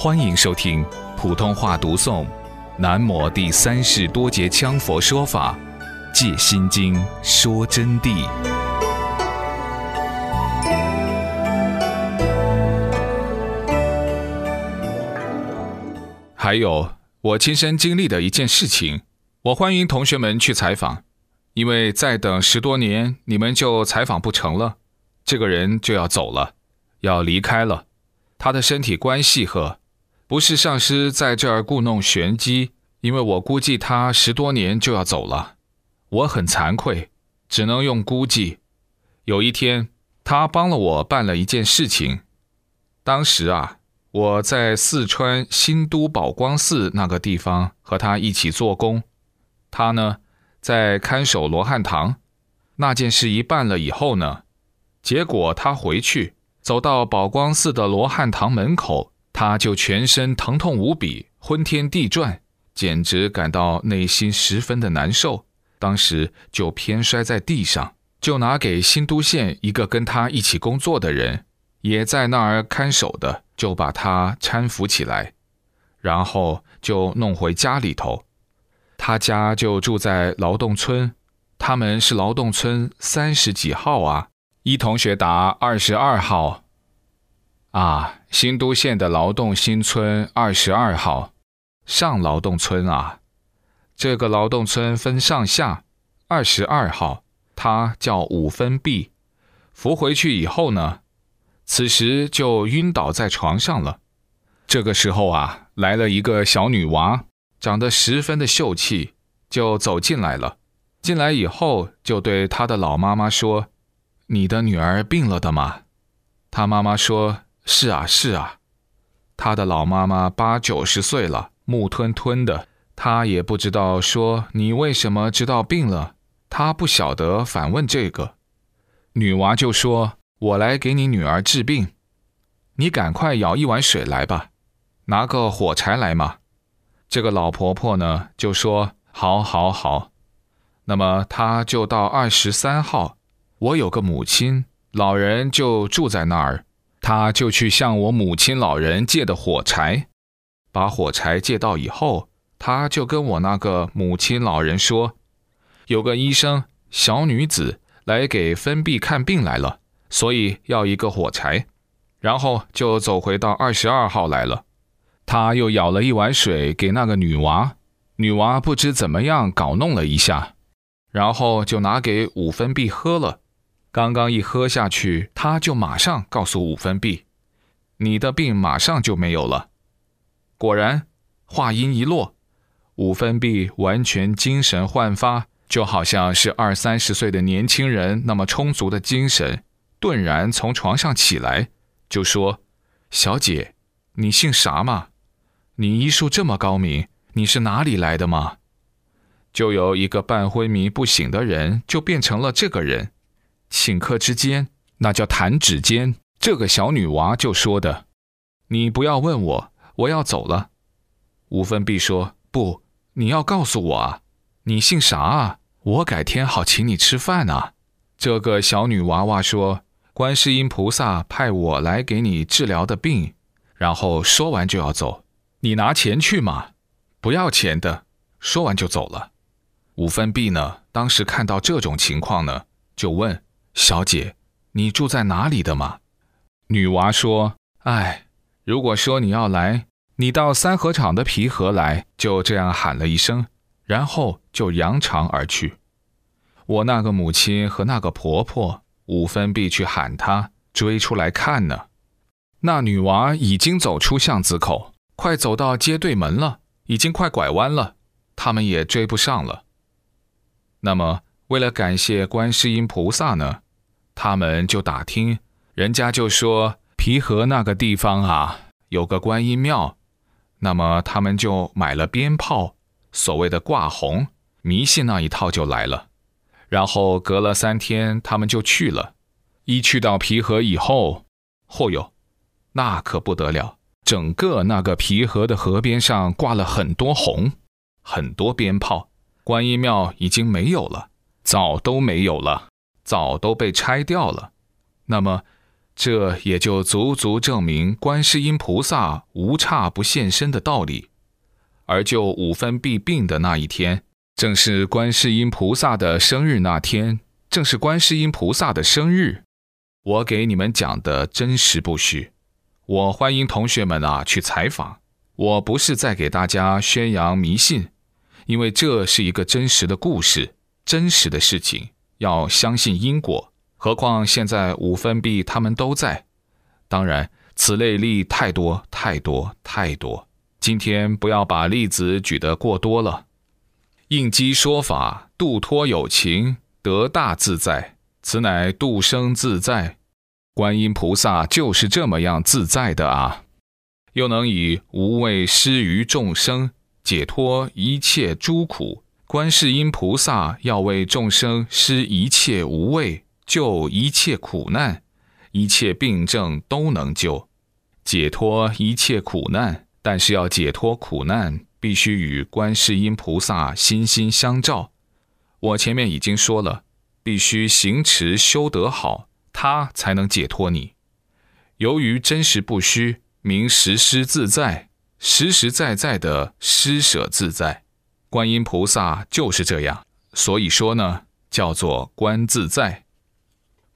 欢迎收听普通话读诵《南摩第三世多杰羌佛说法·戒心经》说真谛。还有我亲身经历的一件事情，我欢迎同学们去采访，因为再等十多年，你们就采访不成了，这个人就要走了，要离开了。他的身体关系和，不是上师在这儿故弄玄机，因为我估计他十多年就要走了，我很惭愧，只能用估计。有一天，他帮了我办了一件事情，当时啊，我在四川新都宝光寺那个地方和他一起做工，他呢在看守罗汉堂。那件事一办了以后呢，结果他回去。走到宝光寺的罗汉堂门口，他就全身疼痛无比，昏天地转，简直感到内心十分的难受。当时就偏摔在地上，就拿给新都县一个跟他一起工作的人，也在那儿看守的，就把他搀扶起来，然后就弄回家里头。他家就住在劳动村，他们是劳动村三十几号啊。一同学答二十二号。啊，新都县的劳动新村二十二号，上劳动村啊。这个劳动村分上下，二十二号，他叫五分壁。扶回去以后呢，此时就晕倒在床上了。这个时候啊，来了一个小女娃，长得十分的秀气，就走进来了。进来以后，就对他的老妈妈说。你的女儿病了的吗？他妈妈说：“是啊，是啊。”他的老妈妈八九十岁了，木吞吞的，他也不知道说你为什么知道病了，他不晓得反问这个。女娃就说：“我来给你女儿治病，你赶快舀一碗水来吧，拿个火柴来嘛。”这个老婆婆呢就说：“好，好，好。”那么她就到二十三号。我有个母亲，老人就住在那儿，他就去向我母亲老人借的火柴，把火柴借到以后，他就跟我那个母亲老人说，有个医生小女子来给分泌看病来了，所以要一个火柴，然后就走回到二十二号来了，他又舀了一碗水给那个女娃，女娃不知怎么样搞弄了一下，然后就拿给五分币喝了。刚刚一喝下去，他就马上告诉五分币：“你的病马上就没有了。”果然，话音一落，五分币完全精神焕发，就好像是二三十岁的年轻人那么充足的精神，顿然从床上起来，就说：“小姐，你姓啥嘛？你医术这么高明，你是哪里来的吗？”就由一个半昏迷不醒的人，就变成了这个人。顷刻之间，那叫弹指间。这个小女娃就说的：“你不要问我，我要走了。”五分币说：“不，你要告诉我啊，你姓啥啊？我改天好请你吃饭啊。”这个小女娃娃说：“观世音菩萨派我来给你治疗的病。”然后说完就要走，你拿钱去嘛？不要钱的。说完就走了。五分币呢，当时看到这种情况呢，就问。小姐，你住在哪里的吗？女娃说：“哎，如果说你要来，你到三合场的皮盒来。”就这样喊了一声，然后就扬长而去。我那个母亲和那个婆婆五分必去喊她，追出来看呢。那女娃已经走出巷子口，快走到街对门了，已经快拐弯了，他们也追不上了。那么，为了感谢观世音菩萨呢？他们就打听，人家就说皮河那个地方啊，有个观音庙。那么他们就买了鞭炮，所谓的挂红，迷信那一套就来了。然后隔了三天，他们就去了。一去到皮河以后，嚯哟，那可不得了，整个那个皮河的河边上挂了很多红，很多鞭炮。观音庙已经没有了，早都没有了。早都被拆掉了，那么这也就足足证明观世音菩萨无差不现身的道理。而就五分必病的那一天，正是观世音菩萨的生日那天，正是观世音菩萨的生日。我给你们讲的真实不虚，我欢迎同学们啊去采访。我不是在给大家宣扬迷信，因为这是一个真实的故事，真实的事情，要相信因果。何况现在五分币他们都在，当然此类例太多太多太多。今天不要把例子举得过多了。应机说法，度脱有情，得大自在，此乃度生自在。观音菩萨就是这么样自在的啊！又能以无畏施于众生，解脱一切诸苦。观世音菩萨要为众生施一切无畏。救一切苦难，一切病症都能救，解脱一切苦难。但是要解脱苦难，必须与观世音菩萨心心相照。我前面已经说了，必须行持修得好，他才能解脱你。由于真实不虚，名实施自在，实实在在的施舍自在。观音菩萨就是这样，所以说呢，叫做观自在。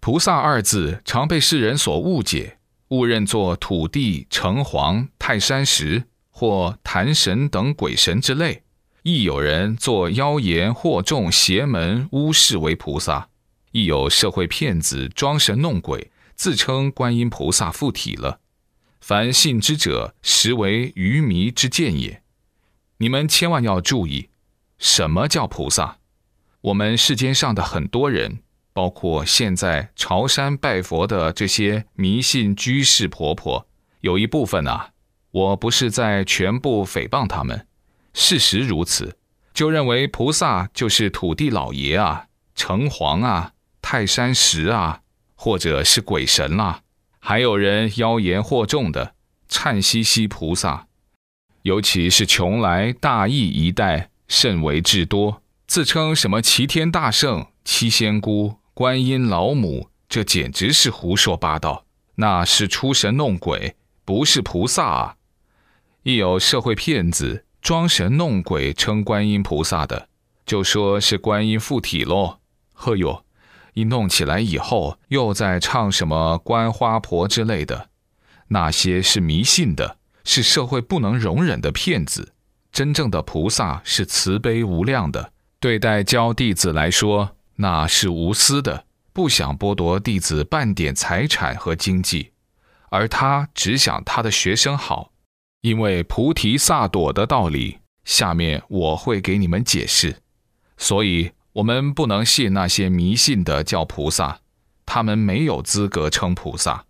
菩萨二字常被世人所误解，误认作土地、城隍、泰山石或坛神等鬼神之类。亦有人作妖言惑众、邪门巫事为菩萨，亦有社会骗子装神弄鬼，自称观音菩萨附体了。凡信之者，实为愚迷之见也。你们千万要注意，什么叫菩萨？我们世间上的很多人。包括现在朝山拜佛的这些迷信居士婆婆，有一部分啊，我不是在全部诽谤他们，事实如此，就认为菩萨就是土地老爷啊、城隍啊、泰山石啊，或者是鬼神啦。还有人妖言惑众的颤兮兮菩萨，尤其是邛崃大邑一带甚为至多，自称什么齐天大圣、七仙姑。观音老母，这简直是胡说八道，那是出神弄鬼，不是菩萨啊！亦有社会骗子装神弄鬼称观音菩萨的，就说是观音附体喽。呵哟，一弄起来以后，又在唱什么观花婆之类的，那些是迷信的，是社会不能容忍的骗子。真正的菩萨是慈悲无量的，对待教弟子来说。那是无私的，不想剥夺弟子半点财产和经济，而他只想他的学生好。因为菩提萨埵的道理，下面我会给你们解释。所以，我们不能信那些迷信的教菩萨，他们没有资格称菩萨。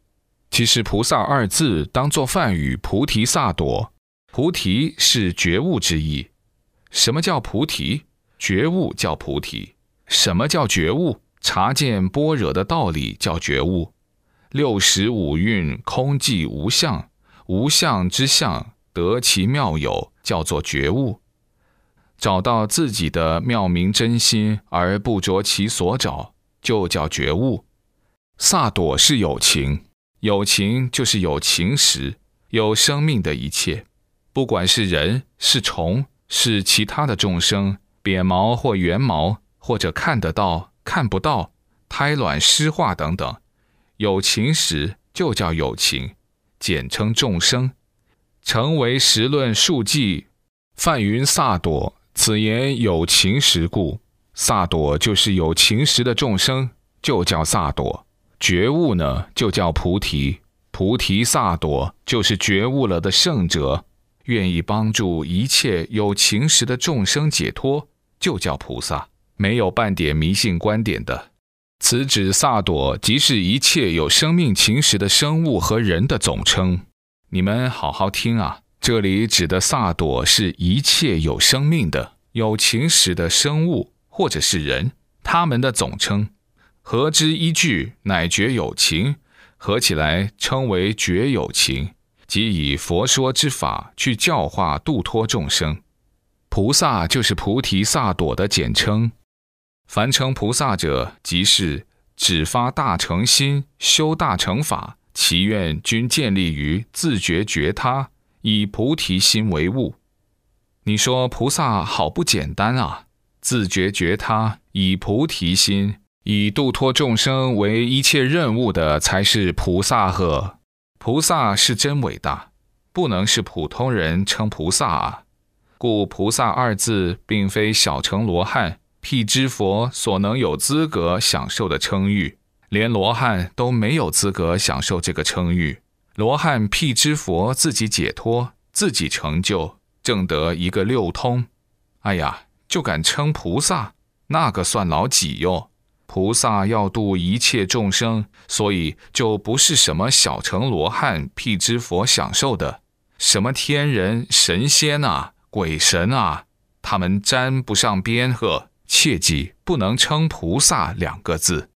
其实，菩萨二字当作梵语，菩提萨埵，菩提是觉悟之意。什么叫菩提？觉悟叫菩提。什么叫觉悟？察见般若的道理叫觉悟。六十五蕴空寂无相，无相之相得其妙有，叫做觉悟。找到自己的妙明真心而不着其所找，就叫觉悟。萨朵是有情，有情就是有情时，有生命的一切，不管是人是虫是其他的众生，扁毛或圆毛。或者看得到、看不到，胎卵湿化等等，有情时就叫有情，简称众生。成为时论数记，梵云萨朵，此言有情时故。萨朵就是有情时的众生，就叫萨朵。觉悟呢，就叫菩提。菩提萨朵就是觉悟了的圣者，愿意帮助一切有情时的众生解脱，就叫菩萨。没有半点迷信观点的，此指萨朵，即是一切有生命情识的生物和人的总称。你们好好听啊，这里指的萨朵是一切有生命的、有情识的生物或者是人，他们的总称。合之一句，乃觉有情，合起来称为觉有情，即以佛说之法去教化度脱众生。菩萨就是菩提萨埵的简称。凡称菩萨者，即是只发大乘心、修大乘法，其愿均建立于自觉觉他，以菩提心为物。你说菩萨好不简单啊！自觉觉他，以菩提心，以度脱众生为一切任务的，才是菩萨呵。菩萨是真伟大，不能是普通人称菩萨啊。故菩萨二字，并非小乘罗汉、辟支佛所能有资格享受的称誉，连罗汉都没有资格享受这个称誉。罗汉、辟支佛自己解脱，自己成就，正得一个六通。哎呀，就敢称菩萨，那个算老几哟？菩萨要度一切众生，所以就不是什么小乘罗汉、辟支佛享受的，什么天人、神仙啊。鬼神啊，他们沾不上边呵，切记不能称菩萨两个字。